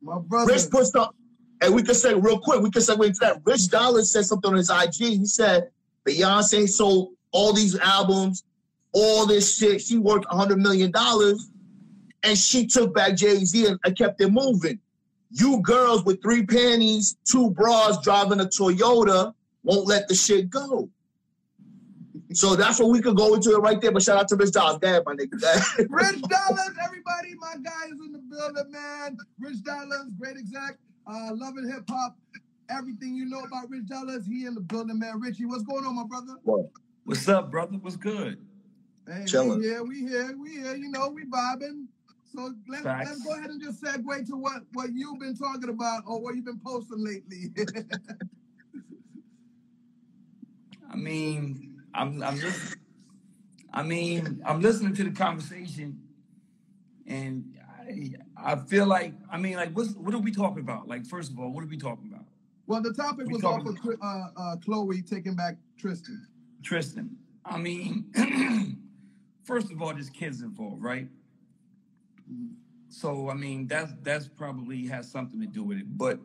My brother. Rich puts up, and we can say real quick, we can segue into that. Rich Dollar said something on his IG. He said Beyonce sold all these albums, all this shit. She worked a hundred million dollars, and she took back Jay Z and, and kept it moving. You girls with three panties, two bras, driving a Toyota won't let the shit go. So that's what we could go into it right there. But shout out to Rich Dollaz, dad, my nigga. Dad. Rich Dollaz, everybody, my guy is in the building, man. Rich Dollaz, great exec, uh, loving hip hop. Everything you know about Rich Dollaz, he in the building, man. Richie, what's going on, my brother? What? What's up, brother? What's good? Hey, Chilling. we here, we here, we here. You know, we vibing. So let's, Facts. let's go ahead and just segue to what what you've been talking about or what you've been posting lately. I mean, I'm I'm just I mean, I'm listening to the conversation and I I feel like I mean like what's what are we talking about? Like first of all, what are we talking about? well, the topic We was off of uh, uh, Chloe taking back Tristan. Tristan. I mean, first of all, there's kids involved, right? So I mean, that's that's probably has something to do with it. But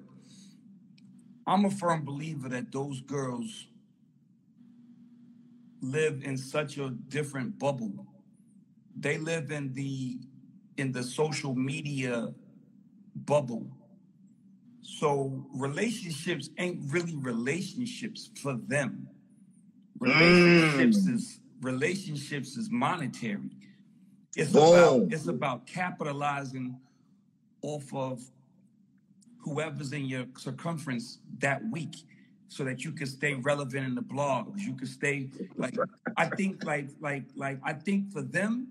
I'm a firm believer that those girls live in such a different bubble. They live in the in the social media bubble. So relationships ain't really relationships for them. Relationships mm. is relationships is monetary. It's Boom. about it's about capitalizing off of whoever's in your circumference that week so that you can stay relevant in the blogs. You can stay like I think like like like I think for them,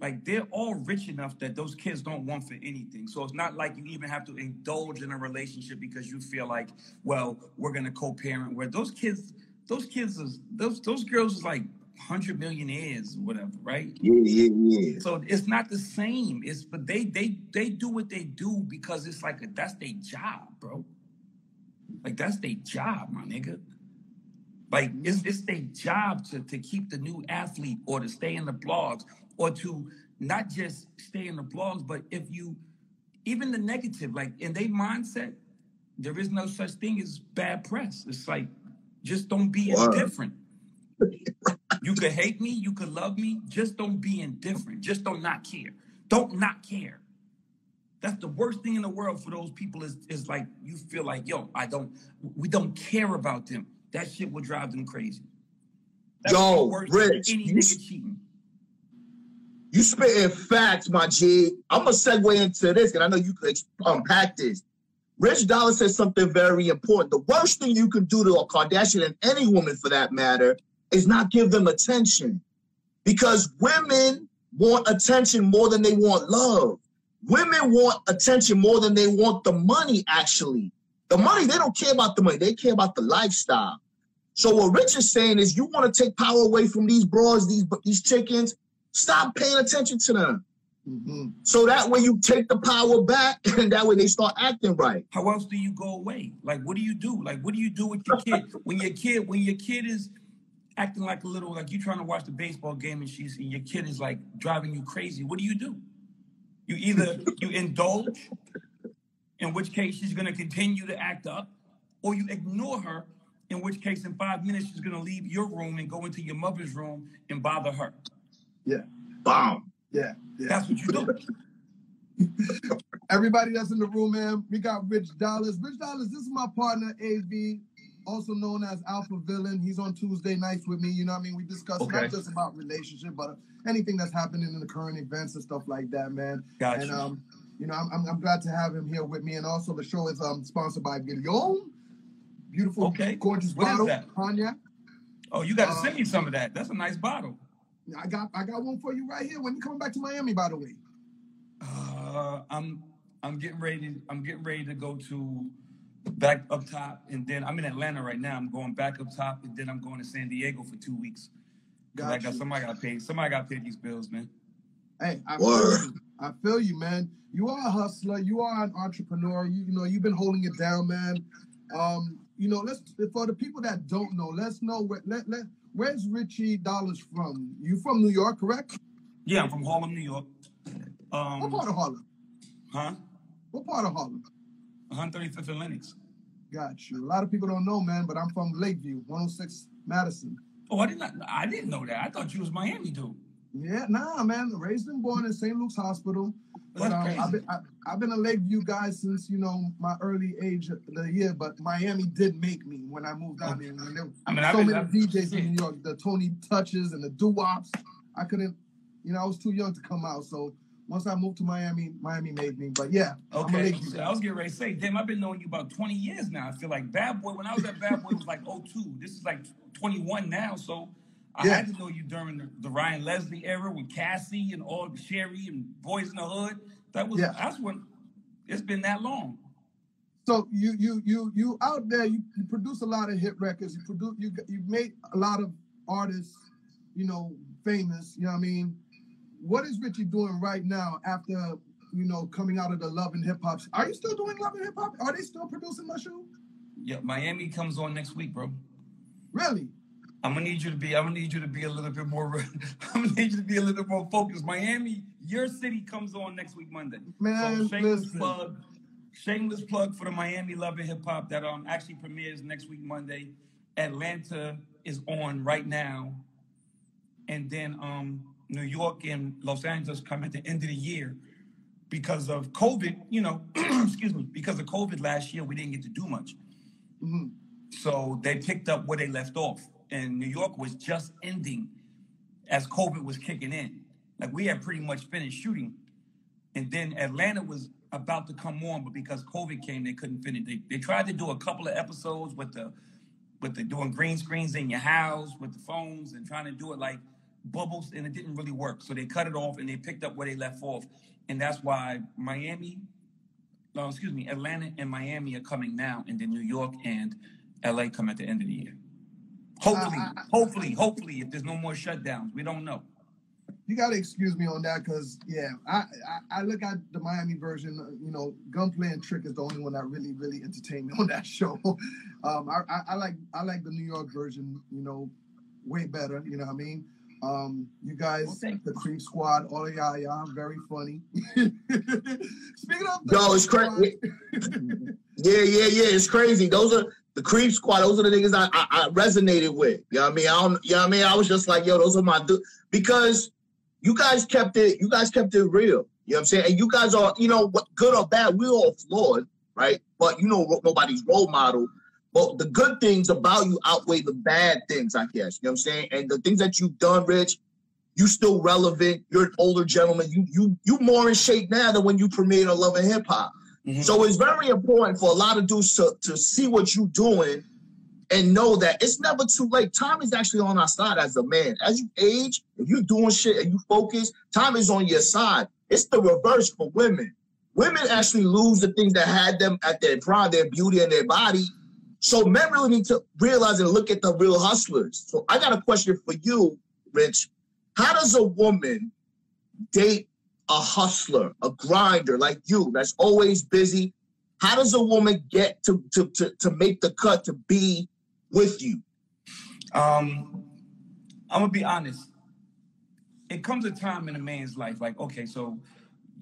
like they're all rich enough that those kids don't want for anything. So it's not like you even have to indulge in a relationship because you feel like, well, we're gonna co-parent. Where those kids, those kids is those those girls is like hundred millionaires, or whatever, right? Yeah, yeah, yeah. So it's not the same. It's but they they they do what they do because it's like a, that's their job, bro. Like that's their job, my nigga. Like it's it's their job to to keep the new athlete or to stay in the blogs or to not just stay in the blogs, but if you even the negative, like in their mindset, there is no such thing as bad press. It's like just don't be Word. indifferent. You could hate me, you could love me, just don't be indifferent. Just don't not care. Don't not care. That's the worst thing in the world for those people is, is like you feel like, yo, I don't we don't care about them. That shit will drive them crazy. That's Yo, Rich, any you cheating. You spitting facts, my G. I'm gonna segue into this, and I know you could unpack this. Rich Dollar said something very important. The worst thing you can do to a Kardashian and any woman for that matter is not give them attention. Because women want attention more than they want love. Women want attention more than they want the money, actually. The money, they don't care about the money, they care about the lifestyle. So what Rich is saying is you want to take power away from these bras, these these chickens, stop paying attention to them. Mhm. So that way you take the power back and that way they start acting right. How else do you go away? Like, what do you do? Like, what do you do with your kid when your kid when your kid is acting like a little like you trying to watch the baseball game and she's and your kid is like driving you crazy? What do you do? You either you indulge, in which case she's going to continue to act up, or you ignore her, in which case in five minutes she's going to leave your room and go into your mother's room and bother her. Yeah, Bomb. yeah, yeah. That's what you do. Everybody that's in the room, man, we got Rich Dollaz. Rich Dollaz, this is my partner, AV, also known as Alpha Villain. He's on Tuesday nights with me. You know what I mean? We discuss Okay. not just about relationship, but anything that's happening in the current events and stuff like that, man. Gotcha. And um, you know, I'm, I'm, glad to have him here with me. And also, the show is um sponsored by Guillaume. Beautiful, Okay. gorgeous What is bottle, that? cognac. Oh, you got to Uh, send me some of that. That's a nice bottle. I got I got one for you right here. When you coming back to Miami, by the way. Uh, I'm I'm getting ready. I'm getting ready to go to back up top, and then I'm in Atlanta right now. I'm going back up top, and then I'm going to San Diego for two weeks. 'Cause I Got got somebody got to pay. Somebody got to pay these bills, man. Hey, I Word. feel you. I feel you, man. You are a hustler. You are an entrepreneur. You, you know, you've been holding it down, man. Um, you know, let's for the people that don't know, let's know where let, let where's Richie Dollaz from? You from New York, correct? Yeah, I'm from Harlem, New York. What Um, part of Harlem? huh? What part of Harlem? 135th and Lenox. Got you. A lot of people don't know, man, but I'm from Lakeview, 106 Madison. Oh, I did not. I didn't know that. I thought you was Miami dude. Yeah, nah, man. Raised and born in St. Luke's Hospital. But um. I've been I, I've been a Lakeview guy since you know my early age of the year. But Miami did make me when I moved out there. When there I mean, I've so been, many I've- DJs shit. in New York, the Tony Touches and the Doo Wops. I couldn't, you know, I was too young to come out. So once I moved to Miami, Miami made me. But yeah, Okay, so. I was getting ready to say, damn, I've been knowing you about 20 years now. I feel like Bad Boy, when I was at Bad Boy, it was like 02. This is like 21 now. So I Yeah. had to know you during the, the Ryan Leslie era with Cassie and all Sherry and Boys in the Hood. That was, Yeah. that's when it's been that long. So you you you you out there, you, you produce a lot of hit records. You produce you you made a lot of artists, you know, famous. You know what I mean? What is Richie doing right now after you know coming out of the Love and Hip Hop? Are you still doing Love and Hip Hop? Are they still producing my show? Yeah, Miami comes on next week, bro. Really? I'm gonna need you to be. I'm gonna need you to be a little bit more. I'm gonna need you to be a little bit more focused. Miami, your city comes on next week Monday. Man, so shameless listen. plug, shameless plug for the Miami Love and Hip Hop that um actually premieres next week Monday. Atlanta is on right now, and then um New York and Los Angeles come at the end of the year because of COVID. You know, excuse me, because of COVID last year we didn't get to do much. hmm So they picked up where they left off. And New York was just ending as COVID was kicking in. Like we had pretty much finished shooting. And then Atlanta was about to come on, but because COVID came, they couldn't finish. They, they tried to do a couple of episodes with the with the doing green screens in your house with the phones and trying to do it like bubbles, and it didn't really work. So they cut it off and they picked up where they left off. And that's why Miami, no, excuse me, Atlanta and Miami are coming now, and then New York and LA come at the end of the year. Hopefully, I- I- hopefully, hopefully, if there's no more shutdowns, we don't know. You gotta excuse me on that because yeah, I, I I look at the Miami version. uh, You know, Gunplay and Trick is the only one that really really entertained me on that show. Um, I, I I like I like the New York version. You know, way better. You know what I mean? Um, you guys, Well, the Creep Squad, all of y'all, y'all very funny. Speaking of, the Yo, it's crazy. Yeah, yeah, yeah. It's crazy. Those are the creep squad. Those are the niggas I, I, I resonated with. You know what I mean? I don't, you know what I mean? I was just like, yo, those are my du- because you guys kept it, you guys kept it real. You know what I'm saying? And you guys are, you know, what good or bad, we're all flawed, right? But you know, nobody's role model. But the good things about you outweigh the bad things, I guess. You know what I'm saying? And the things that you've done, Rich, you still relevant. You're an older gentleman. You you you more in shape now than when you premiered on Love and Hip Hop. Mhm. So it's very important for a lot of dudes to, to see what you're doing and know that it's never too late. Time is actually on our side as a man. As you age, if you're doing shit and you focus, time is on your side. It's the reverse for women. Women actually lose the things that had them at their prime, their beauty and their body. So men really need to realize and look at the real hustlers. So I got a question for you, Rich. How does a woman date a hustler, a grinder like you that's always busy? How does a woman get to to to, to make the cut to be with you? Um, I'm gonna be honest. It comes a time in a man's life, like okay, so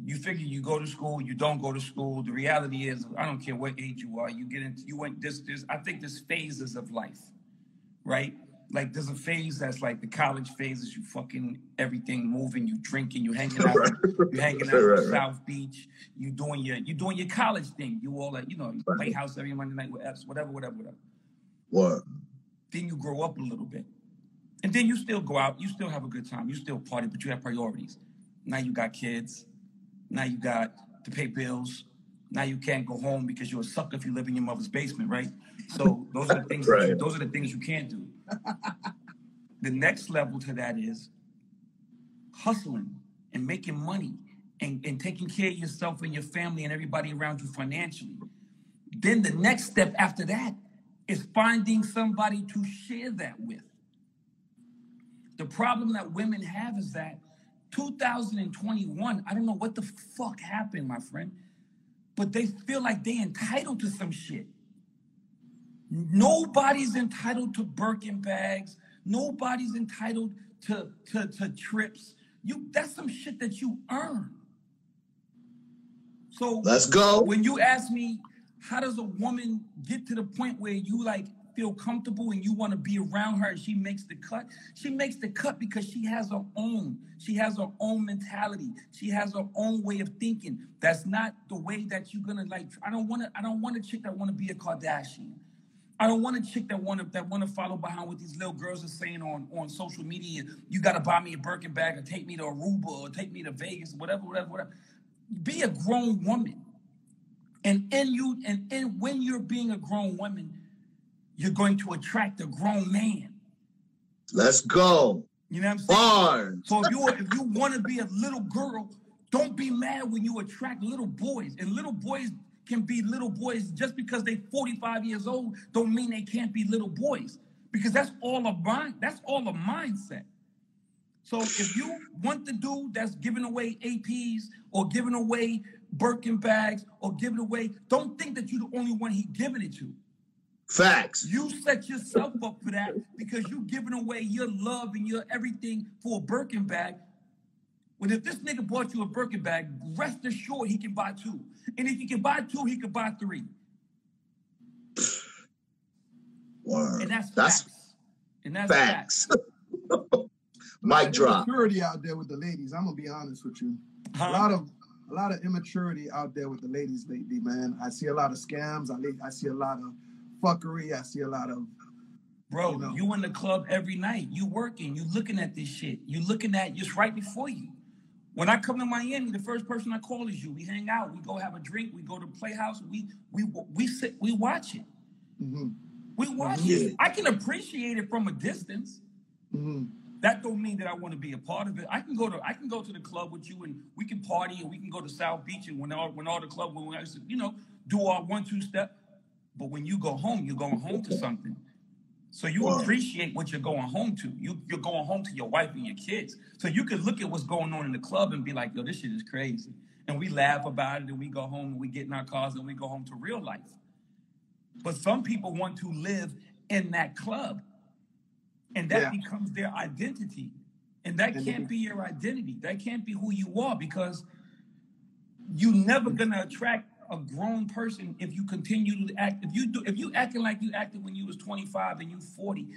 you figure you go to school, you don't go to school. The reality is, I don't care what age you are, you get into you went this this. I think there's phases of life, right? Like there's a phase that's like the college phases. You fucking everything moving, you drinking, you hanging out, you hanging out Right, right. South Beach. You doing your you doing your college thing. You all like you know you play house every Monday night with F's, whatever, whatever, whatever What? then you grow up a little bit. And then you still go out, you still have a good time, you still party, but you have priorities. Now you got kids, now you got to pay bills, now you can't go home because you're a sucker if you live in your mother's basement, right? So those are the things that you, those are the things you can't do. the next level to that is hustling and making money and, and taking care of yourself and your family and everybody around you financially. Then the next step after that is finding somebody to share that with. The problem that women have is that 2021, I don't know what the fuck happened, my friend, but they feel like they entitled to some shit. Nobody's entitled to Birkin bags. Nobody's entitled to, to, to trips. You that's some shit that you earn. So Let's go. when you ask me, how does a woman get to the point where you like feel comfortable and you want to be around her and she makes the cut? She makes the cut because she has her own. She has her own mentality. She has her own way of thinking. That's not the way that you're gonna like. I don't want to. I don't want a chick that want to be a Kardashian. I don't want a chick that want to that want to follow behind what these little girls are saying on on social media. You got to buy me a Birkin bag or take me to Aruba or take me to Vegas, whatever, whatever, whatever. Be a grown woman, and in you and in when you're being a grown woman, you're going to attract a grown man. Let's go. You know what I'm saying? Bars. So if you if you want to be a little girl, don't be mad when you attract little boys. And little boys can be little boys just because they're 45 years old don't mean they can't be little boys. Because that's all a mind, that's all a mindset. So if you want the dude that's giving away APs or giving away Birkin bags or giving away, don't think that you're the only one he giving it to. Facts. You set yourself up for that because you giving away your love and your everything for a Birkin bag. Well, if this nigga bought you a Birkin bag, rest assured he can buy two. And if he can buy two, he can buy three. Word. And that's, That's facts. And that's facts. facts. Mic drop. Immaturity out there with the ladies. I'm gonna be honest with you. A lot of a lot of immaturity out there with the ladies lately, man. I see a lot of scams. I, I see a lot of fuckery. I see a lot of Bro, You know. you in the club every night. You working. You looking at this shit. You looking at just right before you. When I come to Miami, the first person I call is you. We hang out. We go have a drink. We go to Playhouse. We we we sit. We watch it. mhm, We watch Yeah. it. I can appreciate it from a distance. mhm. That don't mean that I want to be a part of it. I can go to I can go to the club with you and we can party and we can go to South Beach and when all when all the club when we used to, you know do our one two step. But when you go home, you're going home to something. So you appreciate what you're going home to. You you're going home to your wife and your kids. So you can look at what's going on in the club and be like, yo, this shit is crazy. And we laugh about it and we go home and we get in our cars and we go home to real life. But some people want to live in that club. And that Yeah. becomes their identity. And that And can't be your identity. That can't be who you are because you're never gonna attract a grown person if you continue to act. If you do, if you acting like you acted when you was 25 and you 40,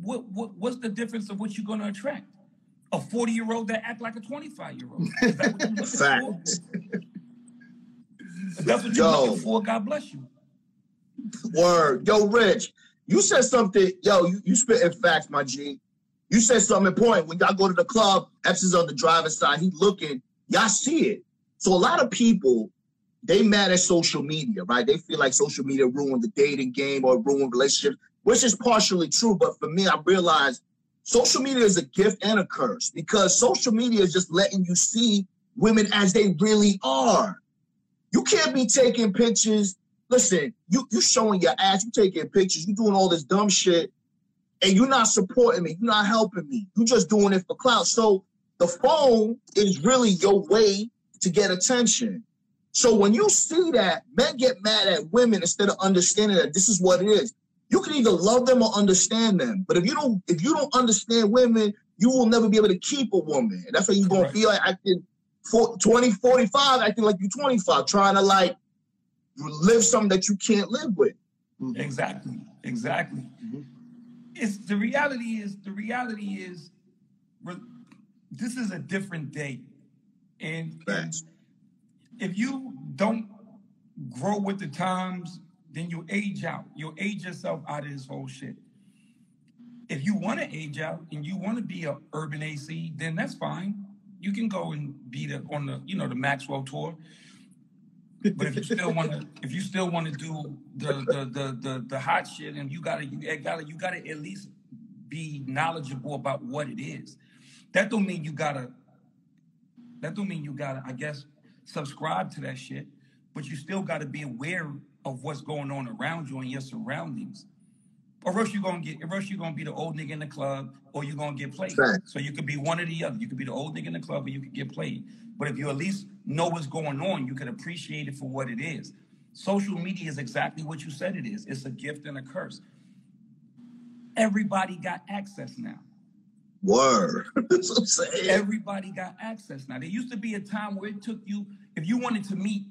what what what's the difference of what you're gonna attract? A 40 year old that act like a 25 year old. Is that what you're looking for? Facts. That's what you're Yo. looking for, God bless you. Word. Yo, Rich, you said something. Yo, you, you in facts, my G. You said something important. When y'all go to the club, Epps is on the driver's side. He looking. Y'all see it. So a lot of people, they mad at social media, right? They feel like social media ruined the dating game or ruined relationships, which is partially true. But for me, I realized social media is a gift and a curse because social media is just letting you see women as they really are. You can't be taking pictures listen, you you showing your ass, you taking pictures, you doing all this dumb shit, and you're not supporting me, you're not helping me, You're just doing it for clout. So the phone is really your way to get attention. So when you see that, men get mad at women instead of understanding that this is what it is. You can either love them or understand them. But if you don't, if you don't understand women, you will never be able to keep a woman. And that's why you're gonna Correct. feel like acting for 20, 45, acting like you're 25, trying to like live something that you can't live with. Mhm. Exactly. Exactly. Mhm. It's the reality is the reality is re- this is a different day. And, and Facts. If you don't grow with the times, then you age out. You'll age yourself out of this whole shit. If you want to age out and you want to be a urban AC, then that's fine. You can go and be the on the you know the Maxwell tour. But if you still want to, if you still want to do the the, the the the hot shit, and you gotta you gotta you gotta at least be knowledgeable about what it is. That don't mean you gotta. That don't mean you gotta. I guess subscribe to that shit, but you still gotta be aware of what's going on around you and your surroundings. Or else you're gonna get, or else you're gonna be the old nigga in the club, or you're gonna get played. Facts. So you could be one or the other. You could be the old nigga in the club, or you could get played. But if you at least know what's going on, you can appreciate it for what it is. Social media is exactly what you said it is. It's a gift and a curse. Everybody got access now. Word. That's what I'm saying. Everybody got access now. There used to be a time where it took you, if you wanted to meet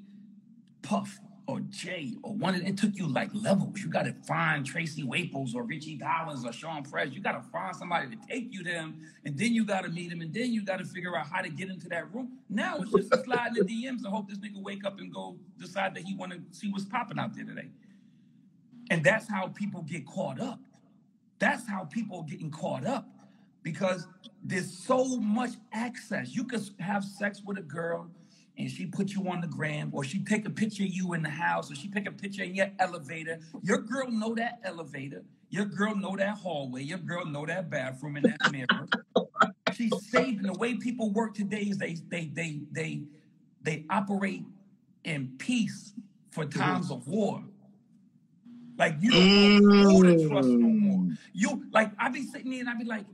Puff or Jay or one of it took you like levels. You gotta find Tracy Waples or Richie Dollaz or Sean Prez. You gotta find somebody to take you to them, and then you gotta meet them, and then you gotta figure out how to get into that room. Now it's just in the DMs and hope this nigga wake up and go decide that he wanna see what's popping out there today. And that's how people get caught up. That's how people are getting caught up because there's so much access. You could have sex with a girl and she put you on the gram, or she take a picture of you in the house, or she take a picture in your elevator. Your girl know that elevator. Your girl know that hallway. Your girl know that bathroom and that mirror. She's saving the way people work today is they they they they they operate in peace for times of war. Like you don't know to trust no more. Mm. You like I be sitting there and I be like,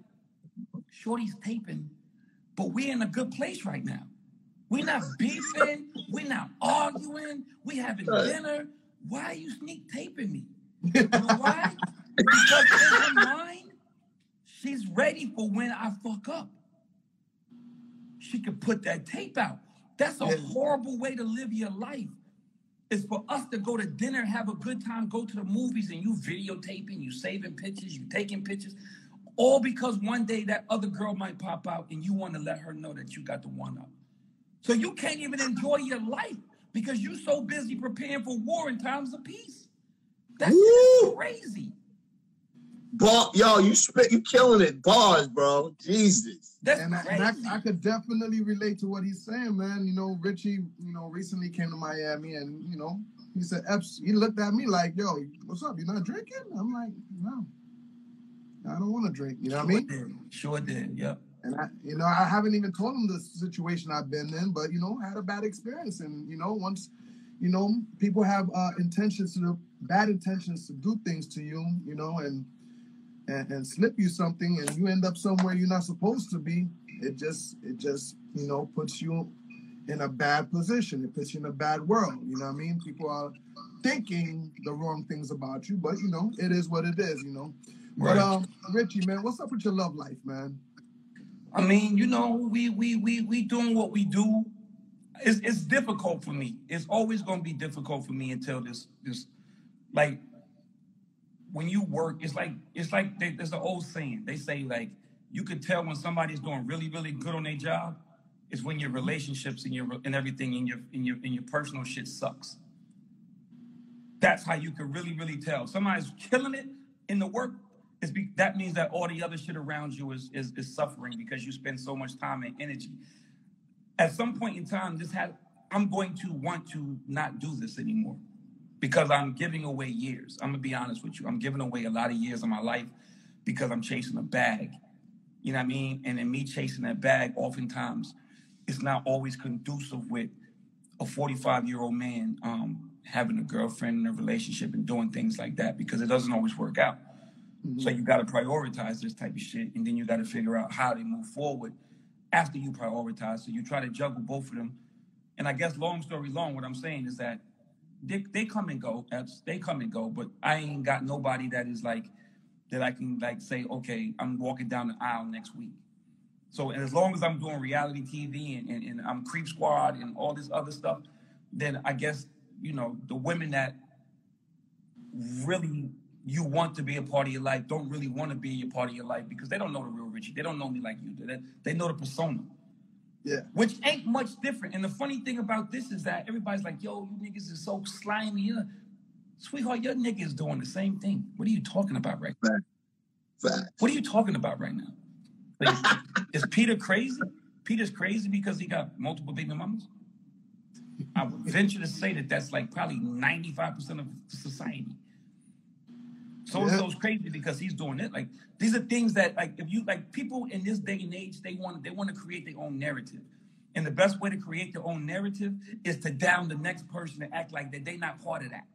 Shorty's taping, but we're in a good place right now. We not beefing. We're not arguing. We having dinner. Why are you sneak taping me? You know why? Because in her mind, she's ready for when I fuck up. She could put that tape out. That's a horrible way to live your life. It's for us to go to dinner, have a good time, go to the movies, and you videotaping, you saving pictures, you taking pictures, all because one day that other girl might pop out and you want to let her know that you got the one up. So you can't even enjoy your life because you're so busy preparing for war in times of peace. That's crazy. Bar, yo, you spit, you killing it. Bars, bro. Jesus. That's and I, and I, I could definitely relate to what he's saying, man. You know, Richie, you know, recently came to Miami, and you know, he said, Epps, he looked at me like, "Yo, what's up? You not drinking?" I'm like, "No, I don't want to drink." You know what I mean? did. Sure did. Yep. And I, you know, I haven't even told them the situation I've been in, but you know, I had a bad experience, and you know, once, you know, people have uh, intentions to do, bad intentions to do things to you, you know, and and, and slip you something and you end up somewhere you're not supposed to be it just it just you know puts you in a bad position. It puts you in a bad world. You know what i mean? People are thinking the wrong things about you but you know it is what it is you know? But um richie man what's up with your love life man I mean, you know, we we we we doing what we do. It's it's difficult for me. It's always to be difficult for me until this this like when you work. It's like it's like they, there's an old saying. They say like you could tell when somebody's doing really really good on their job. Is when your relationships and your and everything in your in your in your personal shit sucks. That's how you can really really tell. Somebody's killing it in the work. It's be, that means that all the other shit around you is, is is suffering because you spend so much time and energy. At some point in time, this has I'm going to want to not do this anymore because I'm giving away years. I'm gonna be honest with you. I'm giving away a lot of years of my life because I'm chasing a bag. You know what I mean? And in me chasing that bag, oftentimes it's not always conducive with a 45 year old man um, having a girlfriend and a relationship and doing things like that because it doesn't always work out. So mm-hmm. you got to prioritize this type of shit, and then you got to figure out how to move forward after you prioritize. So you try to juggle both of them. And I guess long story long, what I'm saying is that they, they come and go. They come and go, but I ain't got nobody that is like that I can like say, okay, I'm walking down the aisle next week. So and as long as I'm doing reality TV and, and, and I'm Creep Squad and all this other stuff, then I guess you know the women that really you want to be a part of your life don't really want to be a part of your life because they don't know the real Richie. They don't know me like you do. They, they know the persona, yeah which ain't much different. And the funny thing about this is that everybody's like, yo, you niggas is so slimy. Sweetheart, your niggas doing the same thing. What are you talking about right now? Fact. What are you talking about right now? Like, is Peter crazy? Peter's crazy because he got multiple baby mamas? I would venture to say that that's like probably 95% of society. So and so's crazy because he's doing it. Like these are things that like if you like people in this day and age, they want they want to create their own narrative. And the best way to create their own narrative is to down the next person and act like that they not part of that.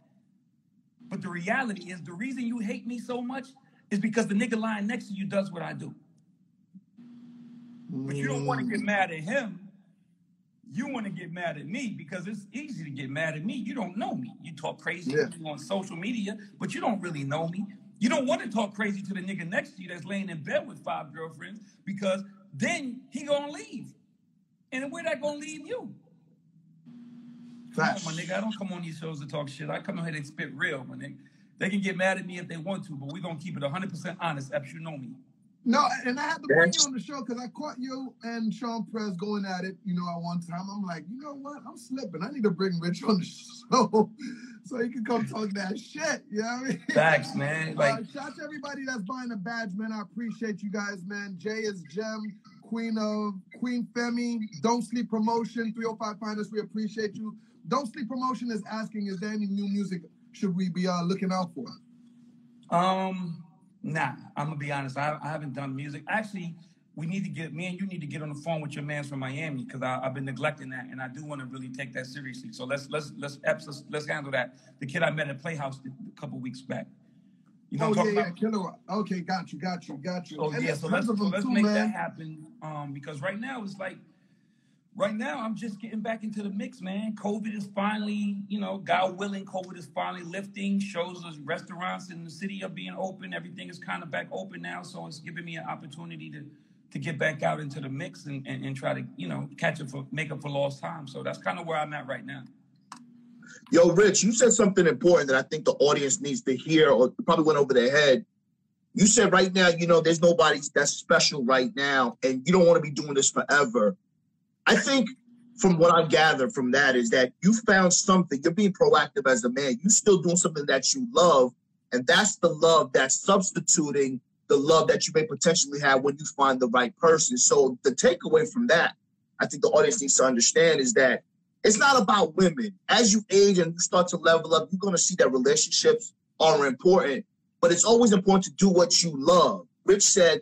But the reality is the reason you hate me so much is because the nigga lying next to you does what I do. But you don't want to get mm. mad at him. You want to get mad at me because it's easy to get mad at me. You don't know me. You talk crazy Yeah. to me on social media, but you don't really know me. You don't want to talk crazy to the nigga next to you that's laying in bed with five girlfriends because then he gonna leave. And where that gonna leave you? Come on, my nigga. I don't come on these shows to talk shit. I come in here to spit real, my nigga. They can get mad at me if they want to, but we're gonna keep it 100% honest. Epps, you know me. No, and I had to bring you on the show because I caught you and Sean Prez going at it, you know, at one time. I'm like, you know what? I'm slipping. I need to bring Rich on the show so he can come talk that shit. You know what I mean? Facts, man. Like, uh, shout to everybody that's buying a badge, man. I appreciate you guys, man. Jay is Gem, Queen of Queen Femi, Don't Sleep Promotion, 305 Finest. We appreciate you. Don't Sleep Promotion is asking, is there any new music should we be uh, looking out for? Um, nah, I'm gonna be honest. I, I haven't done music. Actually, we need to get me and you need to get on the phone with your man's from Miami because I've been neglecting that, and I do want to really take that seriously. So let's let's let's let's, let's handle that. The kid I met at Playhouse a couple weeks back. You know oh, yeah, yeah. Killer. Okay, got you, got you, got you. Oh And yeah, so let's, so let's too, make that happen. Um, because right now it's like, right now I'm just getting back into the mix, man. COVID is finally, you know, God willing, COVID is finally lifting. Shows us restaurants in the city are being open. Everything is kind of back open now, so it's giving me an opportunity to to get back out into the mix and, and, and try to, you know, catch up for make up for lost time. So that's kind of where I'm at right now. Yo, Rich, you said something important that I think the audience needs to hear, or probably went over their head. You said right now, you know, there's nobody that's special right now, and you don't want to be doing this forever. I think from what I gather from that is that you found something, you're being proactive as a man, you're still doing something that you love, and that's the love that's substituting the love that you may potentially have when you find the right person. So the takeaway from that, I think the audience needs to understand is that it's not about women. As you age and you start to level up, you're going to see that relationships are important, but it's always important to do what you love. Rich said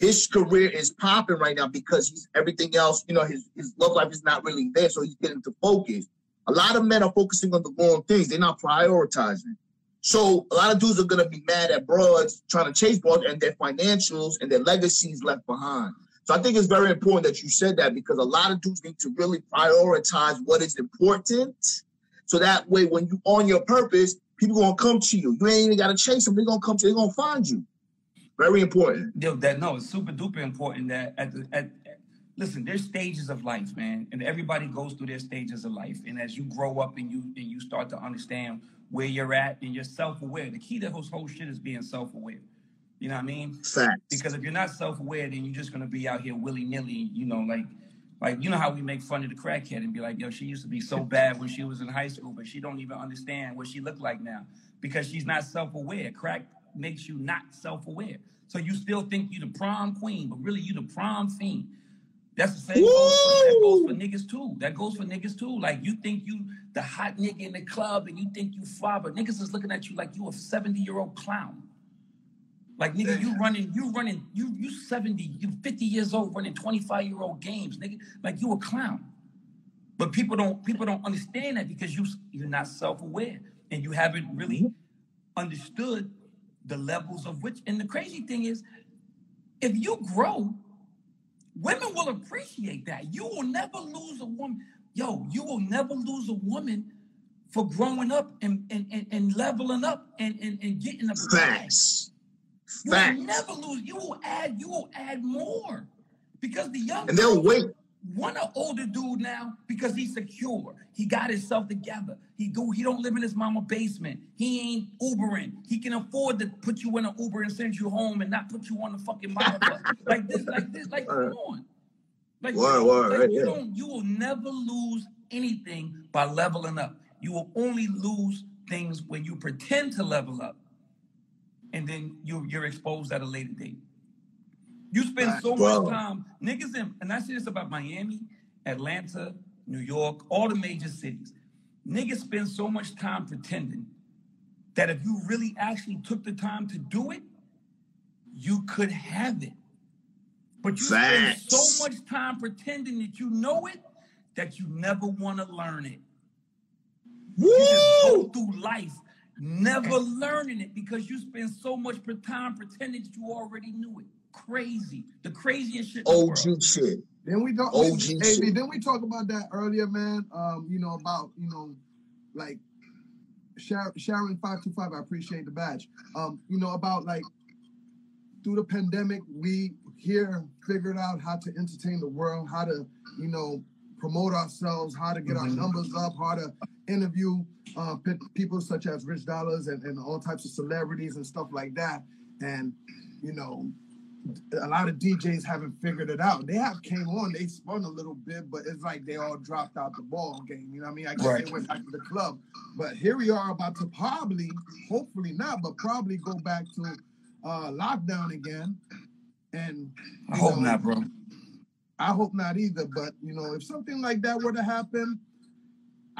his career is popping right now because he's everything else, you know, his, his love life is not really there, so he's getting to focus. A lot of men are focusing on the wrong things, they're not prioritizing. So a lot of dudes are to be mad at broads trying to chase broads and their financials and their legacies left behind. So I think it's very important that you said that because a lot of dudes need to really prioritize what is important. So that way, when you on your purpose, people gonna come to you. You ain't even gotta chase them. They're gonna come to you. They're gonna find you. Very important. That no, it's super duper important that at the at, at- listen, there's stages of life, man, and everybody goes through their stages of life. And as you grow up and you and you start to understand where you're at and you're self-aware, the key to this whole shit is being self-aware. You know what I mean? Facts. Because if you're not self-aware, then you're just gonna be out here willy-nilly, you know, like like you know how we make fun of the crackhead and be like, yo, she used to be so bad when she was in high school, but she don't even understand what she looked like now because she's not self-aware. Crack makes you not self-aware. So you still think you the prom queen, but really you the prom fiend. That's the same goes for, that goes for niggas too. That goes for niggas too. Like you think you the hot nigga in the club and you think you fly, but niggas is looking at you like you a 70-year-old clown. Like nigga, you running, you running, you you 70, you 50 years old running 25-year-old games, nigga. Like you a clown. But people don't people don't understand that because you you're not self-aware and you haven't really mm-hmm. understood the levels of which. And the crazy thing is, if you grow, women will appreciate that. You will never lose a woman. Yo, you will never lose a woman for growing up and and, and, and leveling up and, and, and getting a. Facts. You will never lose. You will add. You will add more because the young And they'll wait. Want an older dude now because he's secure. He got himself together. He do. He don't live in his mama basement. He ain't Ubering. He can afford to put you in an Uber and send you home and not put you on the fucking mile bus. like this. Like this. Like come on. Like, Word, word, like, right, you yeah. don't. You will never lose anything by leveling up. You will only lose things when you pretend to level up, and then you you're exposed at a later date. You spend so much time, niggas in, and I say this about Miami, Atlanta, New York, all the major cities. Niggas spend so much time pretending that if you really actually took the time to do it, you could have it. But you Facts. spend so much time pretending that you know it that you never want to learn it. You just go through life never learning it because you spend so much time pretending that you already knew it. Crazy. The craziest shit in the world. OG shit. Then we don't. OG Hey, shit. didn't we talk about that earlier, man? Um, you know about you know, like Sharon, Sharon five two five. I appreciate the badge. Um, you know about like through the pandemic, we here figured out how to entertain the world, how to you know promote ourselves, how to get our Mhm. numbers up, how to interview uh, pe- people such as Rich Dollaz and, and all types of celebrities and stuff like that. And you know, a lot of DJs haven't figured it out. They have came on, they spun a little bit, but it's like they all dropped out the ball game. You know what I mean? I guess Right. they went back to the club. But here we are about to probably, hopefully not, but probably go back to uh, lockdown again. And I hope know, not, bro. I hope not either. But you know, if something like that were to happen,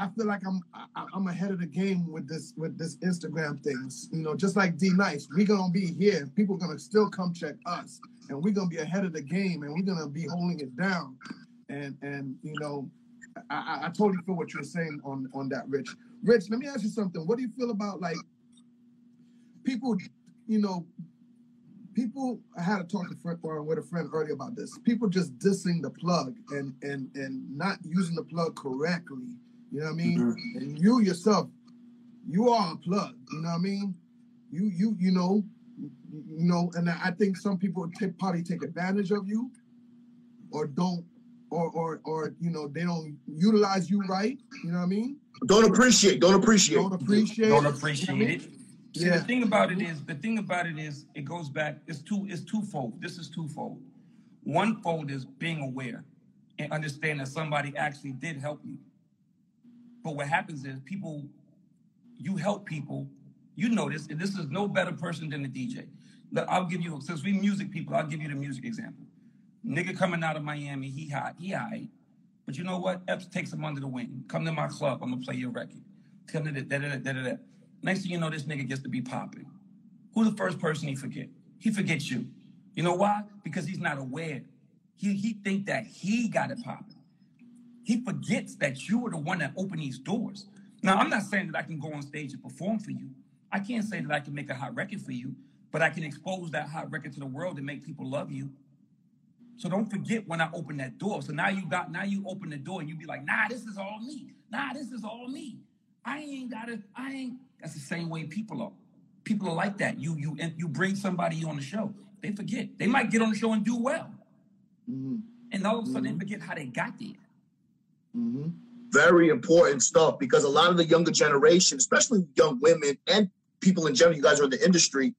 I feel like I'm I, I'm ahead of the game with this with this Instagram things. You know, just like D Nice, we're gonna be here. People are gonna still come check us, and we're gonna be ahead of the game, and we're gonna be holding it down. And and you know, I, I, I totally feel what you're saying on on that, Rich. Rich, let me ask you something. What do you feel about like people? You know, people. I had a talk to friend, or with a friend earlier about this. People just dissing the plug and and and not using the plug correctly. You know what I mean? Mhm. And you yourself, you are a plug. You know what I mean? You you you know, you you know, and I think some people take probably take advantage of you, or don't, or or or you know they don't utilize you right. You know what I mean? Don't appreciate. Don't appreciate. Don't appreciate. Don't you know appreciate what I mean? it. See, Yeah. the thing about it is, the thing about it is, it goes back. It's two. It's twofold. This is twofold. One fold is being aware and understand that somebody actually did help you. But what happens is people, you help people. You know this, and this is no better person than the DJ. Look, I'll give you since we music people. I'll give you the music example. Nigga coming out of Miami, he hot, he high. But you know what? Epps takes him under the wing. Come to my club, I'm gonna play your record. Come to da da da da da. Next thing you know, this nigga gets to be popping. Who the first person he forget? He forgets you. You know why? Because he's not aware. He he think that he got it popping. He forgets that you were the one that opened these doors. Now, I'm not saying that I can go on stage and perform for you. I can't say that I can make a hot record for you, but I can expose that hot record to the world and make people love you. So don't forget when I open that door. So now you got now you open the door and you be like, nah, this is all me. Nah, this is all me. I ain't gotta, I ain't that's the same way people are. People are like that. You you and you bring somebody on the show, they forget. They might get on the show and do well. Mhm, And all of a sudden they forget how they got there. Mhm. very important stuff because a lot of the younger generation, especially young women and people in general, you guys are in the industry,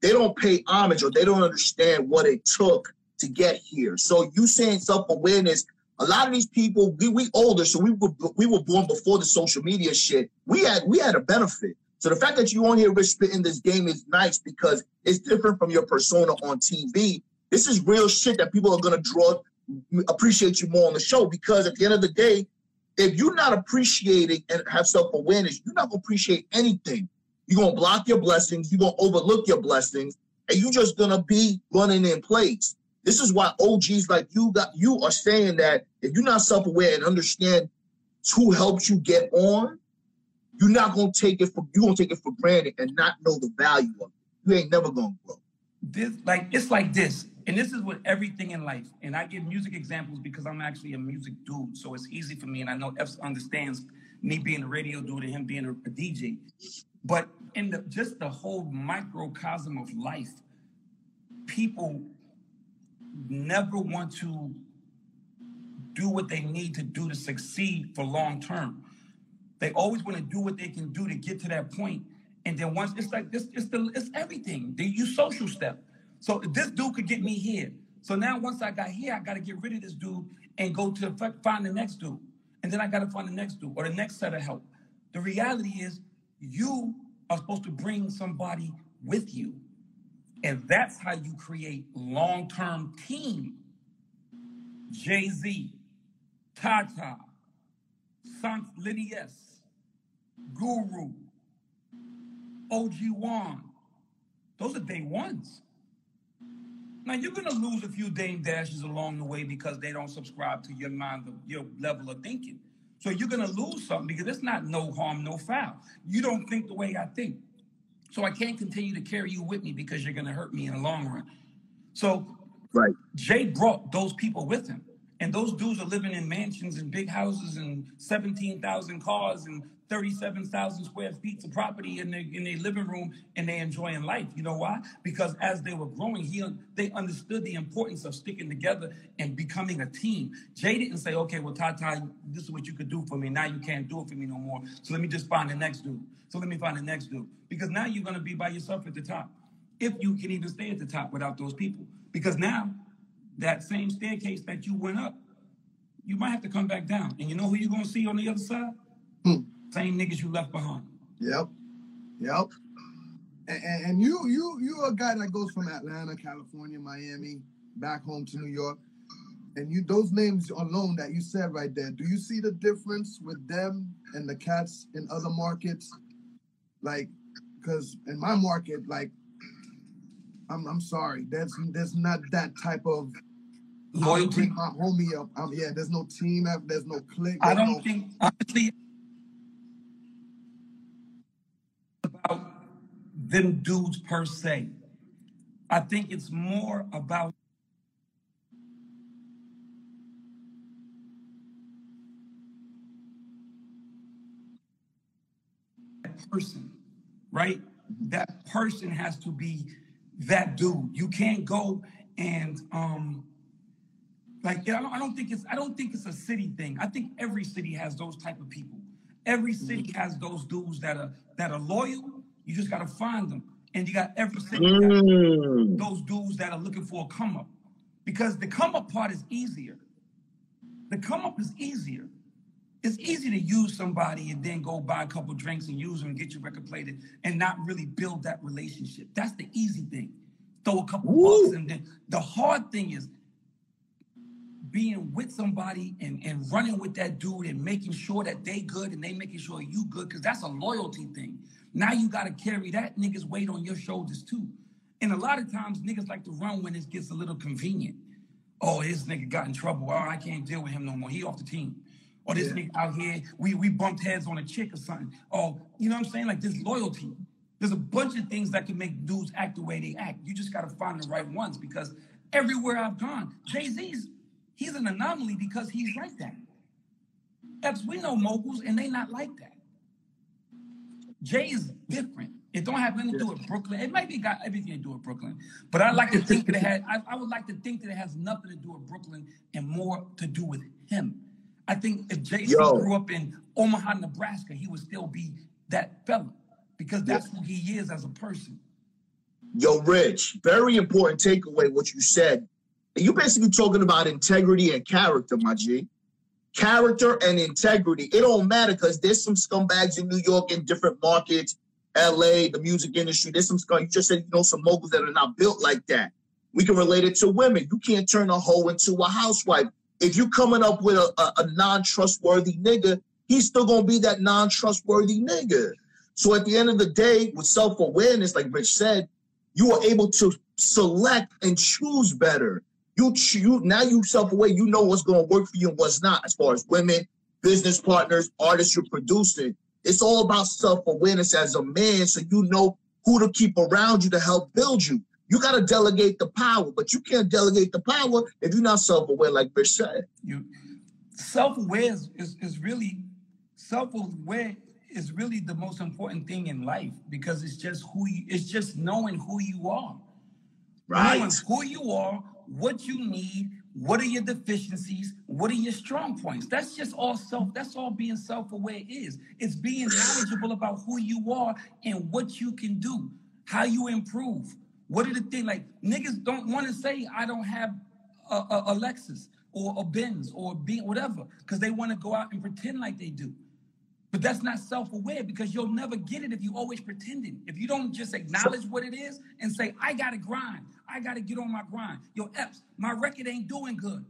they don't pay homage or they don't understand what it took to get here. So you saying self-awareness, a lot of these people, we, we older, so we were we were born before the social media shit. We had we had a benefit. So the fact that you on here, Rich, spitting this game is nice because it's different from your persona on TV. This is real shit that people are gonna draw appreciate you more on the show because at the end of the day, if you're not appreciating and have self-awareness, you're not gonna appreciate anything. You're gonna block your blessings, you're gonna overlook your blessings, and you're just gonna be running in place. This is why OGs like you got you are saying that if you're not self-aware and understand who helped you get on, you're not gonna take it for you're gonna take it for granted and not know the value of it. You ain't never gonna grow. this like it's like this and this is with everything in life. And i give music examples because i'm actually a music dude. So it's easy for me. And i know f understands me being a radio dude and him being a, a dj but in the just the whole microcosm of life people never want to do what they need to do to succeed for long term. They always want to do what they can do to get to that point. And then once it's like this, it's the it's everything. The you social step. So this dude could get me here. So now once I got here, I got to get rid of this dude and go to fi- find the next dude, and then I got to find the next dude or the next set of help. The reality is, you are supposed to bring somebody with you, and that's how you create long-term team. Jay Z, Tata, Sant Liddy S, Guru, OG Wan. Those are day ones. Now you're gonna lose a few Dame Dashes along the way because they don't subscribe to your mind, your level of thinking. So you're gonna lose something because it's not no harm, no foul. You don't think the way I think. So I can't continue to carry you with me because you're gonna hurt me in the long run. So Right. Jay brought those people with him. And those dudes are living in mansions and big houses and 17,000 cars and 37,000 square feet of property in their, in their living room and they enjoying life. You know why? Because as they were growing, he, they understood the importance of sticking together and becoming a team. Jay didn't say, okay, well, Tata, this is what you could do for me. Now you can't do it for me no more. So let me just find the next dude. So let me find the next dude. Because now you're going to be by yourself at the top. If you can even stay at the top without those people. Because now that same staircase that you went up, you might have to come back down. And you know who you're going to see on the other side? Hmm. Same niggas you left behind. Yep. Yep. And, and, you you you a guy that goes from Atlanta, California, Miami, back home to New York. And you those names alone that you said right there, do you see the difference with them and the cats in other markets? Like, because in my market, like, I'm I'm sorry, there's there's not that type of loyalty. My homie up. Um, yeah, there's no team. There's no clique. I don't no, think honestly about them dudes per se. I think it's more about that person, right? That person has to be that dude. You can't go and um like I don't, I don't think it's I don't think it's a city thing. I think every city has those type of people. Every city mm-hmm. has those dudes that are that are loyal. You just gotta find them. And you got every city mm. those dudes that are looking for a come up. Because the come up part is easier. The come up is easier. It's easy to use somebody and then go buy a couple drinks and use them and get your record played and not really build that relationship. That's the easy thing. Throw a couple Woo. bucks and then the hard thing is being with somebody and, and running with that dude and making sure that they good and they making sure you good because that's a loyalty thing. Now you got to carry that nigga's weight on your shoulders too. And a lot of times niggas like to run when it gets a little convenient. Oh, this nigga got in trouble. Oh, I can't deal with him no more. He off the team. Or this yeah. nigga out here, we we bumped heads on a chick or something. Oh, you know what I'm saying? Like this loyalty. There's a bunch of things that can make dudes act the way they act. You just got to find the right ones because everywhere I've gone, Jay Z's He's an anomaly because he's like that. As we know moguls, and they not like that. Jay is different. It don't have anything to do with Brooklyn. It might be got everything to do with Brooklyn, but I like to think that it had. I, I, would like to think that it has nothing to do with Brooklyn and more to do with him. I think if Jay grew up in Omaha, Nebraska, he would still be that fella because that's who he is as a person. Yo, Rich, very important takeaway what you said you basically talking about integrity and character, my G. Character and integrity. It don't matter because there's some scumbags in New York in different markets, LA, the music industry. There's some scum. You just said you know some moguls that are not built like that. We can relate it to women. You can't turn a hoe into a housewife. If you're coming up with a, a, a non-trustworthy nigga, he's still gonna be that non-trustworthy nigga. So at the end of the day, with self-awareness, like Rich said, you are able to select and choose better you you now you self-aware, you know what's gonna work for you and what's not, as far as women, business partners, artists you're producing. It's all about self-awareness as a man, so you know who to keep around you to help build you. You got to delegate the power, but you can't delegate the power if you're not self-aware, like Bish said. You self-aware is, is, is really self-aware is really the most important thing in life because it's just who you, it's just knowing who you are. Right. Knowing who you are, what you need, what are your deficiencies, what are your strong points. That's just all self, that's all being self-aware is. It's being knowledgeable about who you are and what you can do, how you improve. What are the things like niggas don't want to say I don't have a, a, a Lexus or a Benz or a B whatever because they want to go out and pretend like they do. But that's not self-aware because you'll never get it if you always pretending. If you don't just acknowledge what it is and say, I gotta grind, I gotta get on my grind. Yo, Epps, my record ain't doing good.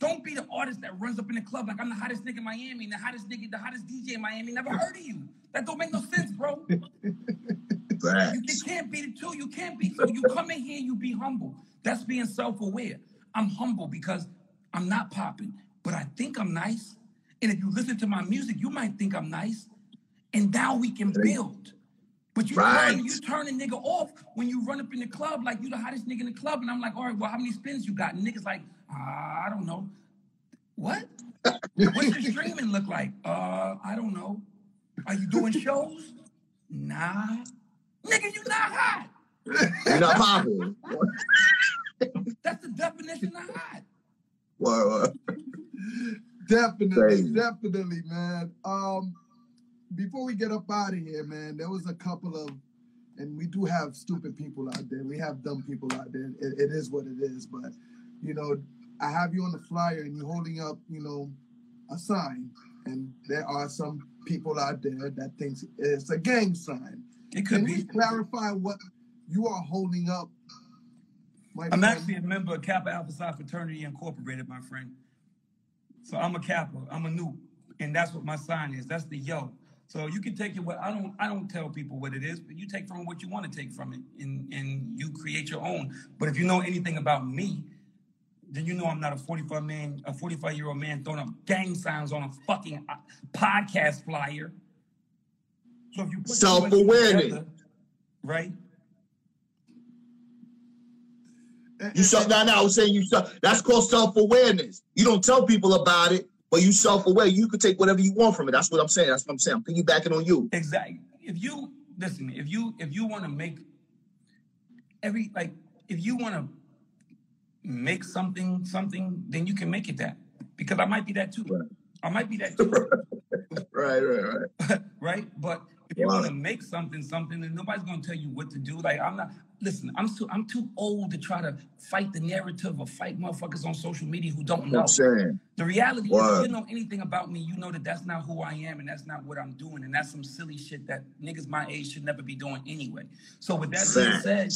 Don't be the artist that runs up in the club like I'm the hottest nigga in Miami, the hottest nigga, the hottest DJ in Miami. Never heard of you. That don't make no sense, bro. you, you can't be the two. You can't be. So you come in here, you be humble. That's being self-aware. I'm humble because I'm not popping, but I think I'm nice. And if you listen to my music, you might think I'm nice. And now we can build. But you right. turn, you turn a nigga off when you run up in the club like you the hottest nigga in the club. And I'm like, all right, well, how many spins you got? And niggas like, uh, I don't know. What? What's your streaming look like? Uh, I don't know. Are you doing shows? Nah. Nigga, you not hot. You're not popping. That's the definition of hot. Word. Definitely, Crazy. definitely, man. Um, before we get up out of here, man, there was a couple of, and we do have stupid people out there. We have dumb people out there. It, it is what it is. But you know, I have you on the flyer, and you're holding up, you know, a sign, and there are some people out there that thinks it's a gang sign. It could Can you be. clarify what you are holding up? my I'm friend? actually a member of Kappa Alpha Psi Fraternity Incorporated, my friend. So I'm a Kappa, I'm a Nupe, and that's what my sign is. That's the yo. So you can take it what I don't I don't tell people what it is, but you take from what you want to take from it and and you create your own. But if you know anything about me, then you know I'm not a 45 man, a 45 year old man throwing up gang signs on a fucking uh, podcast flyer. So if you put two Self-awareness. right? You self now. Now I was saying you self. That's called self awareness. You don't tell people about it, but you self aware. You can take whatever you want from it. That's what I'm saying. That's what I'm saying. I'm piggybacking on you. Exactly. If you listen, if you if you want to make every like if you want to make something something, then you can make it that. Because I might be that too. Right. I might be that too. Right, right, right. right? But if you Wow. want to make something something, then nobody's gonna tell you what to do. Like I'm not. Listen, I'm too I'm too old to try to fight the narrative or fight motherfuckers on social media who don't know. I'm saying. The reality is, if you know anything about me, you know that that's not who I am and that's not what I'm doing. And that's some silly shit that niggas my age should never be doing anyway. So, with that being said,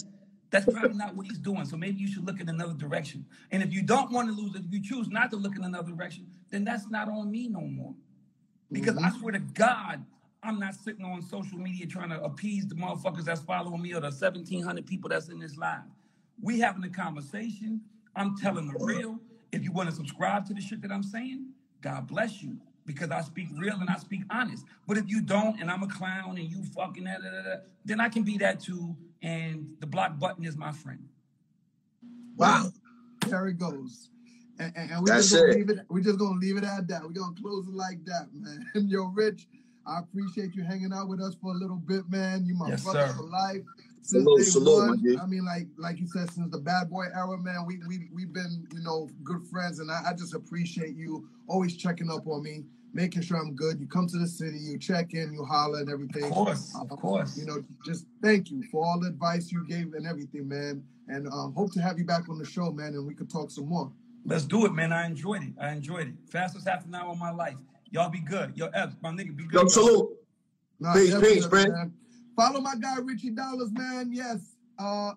that's probably not what he's doing. So, maybe you should look in another direction. And if you don't want to lose, if you choose not to look in another direction, then that's not on me no more. Because I swear to God, I'm not sitting on social media trying to appease the motherfuckers that's following me or the 1,700 people that's in this live. We having a conversation. I'm telling the real. If you want to subscribe to the shit that I'm saying, God bless you. Because I speak real and I speak honest. But if you don't, and I'm a clown and you fucking da, da, da, da, then I can be that too. And the block button is my friend. Wow. There it goes. And, and, and we That's just gonna it. leave it. We're just gonna leave it at that. We're gonna close it like that, man. Yo, Rich, I appreciate you hanging out with us for a little bit, man. You my Yes, brother sir. for life. Since Salute, day salute, one. my G. I mean, like like you said, since the bad boy era, man, we we we've been, you know, good friends, and I, I just appreciate you always checking up on me, making sure I'm good. You come to the city, you check in, you holler and everything. Of course, Uh, of course. You know, just thank you for all the advice you gave and everything, man. And um, hope to have you back on the show, man, and we could talk some more. Let's do it, man. I enjoyed it. I enjoyed it. Fastest half an hour of my life. Y'all be good. Yo, Epps, my nigga, be good. Yo, yo. salute. Nah, Peace, peace, friend. man. Follow my guy Richie Dollaz, man. Yes. Uh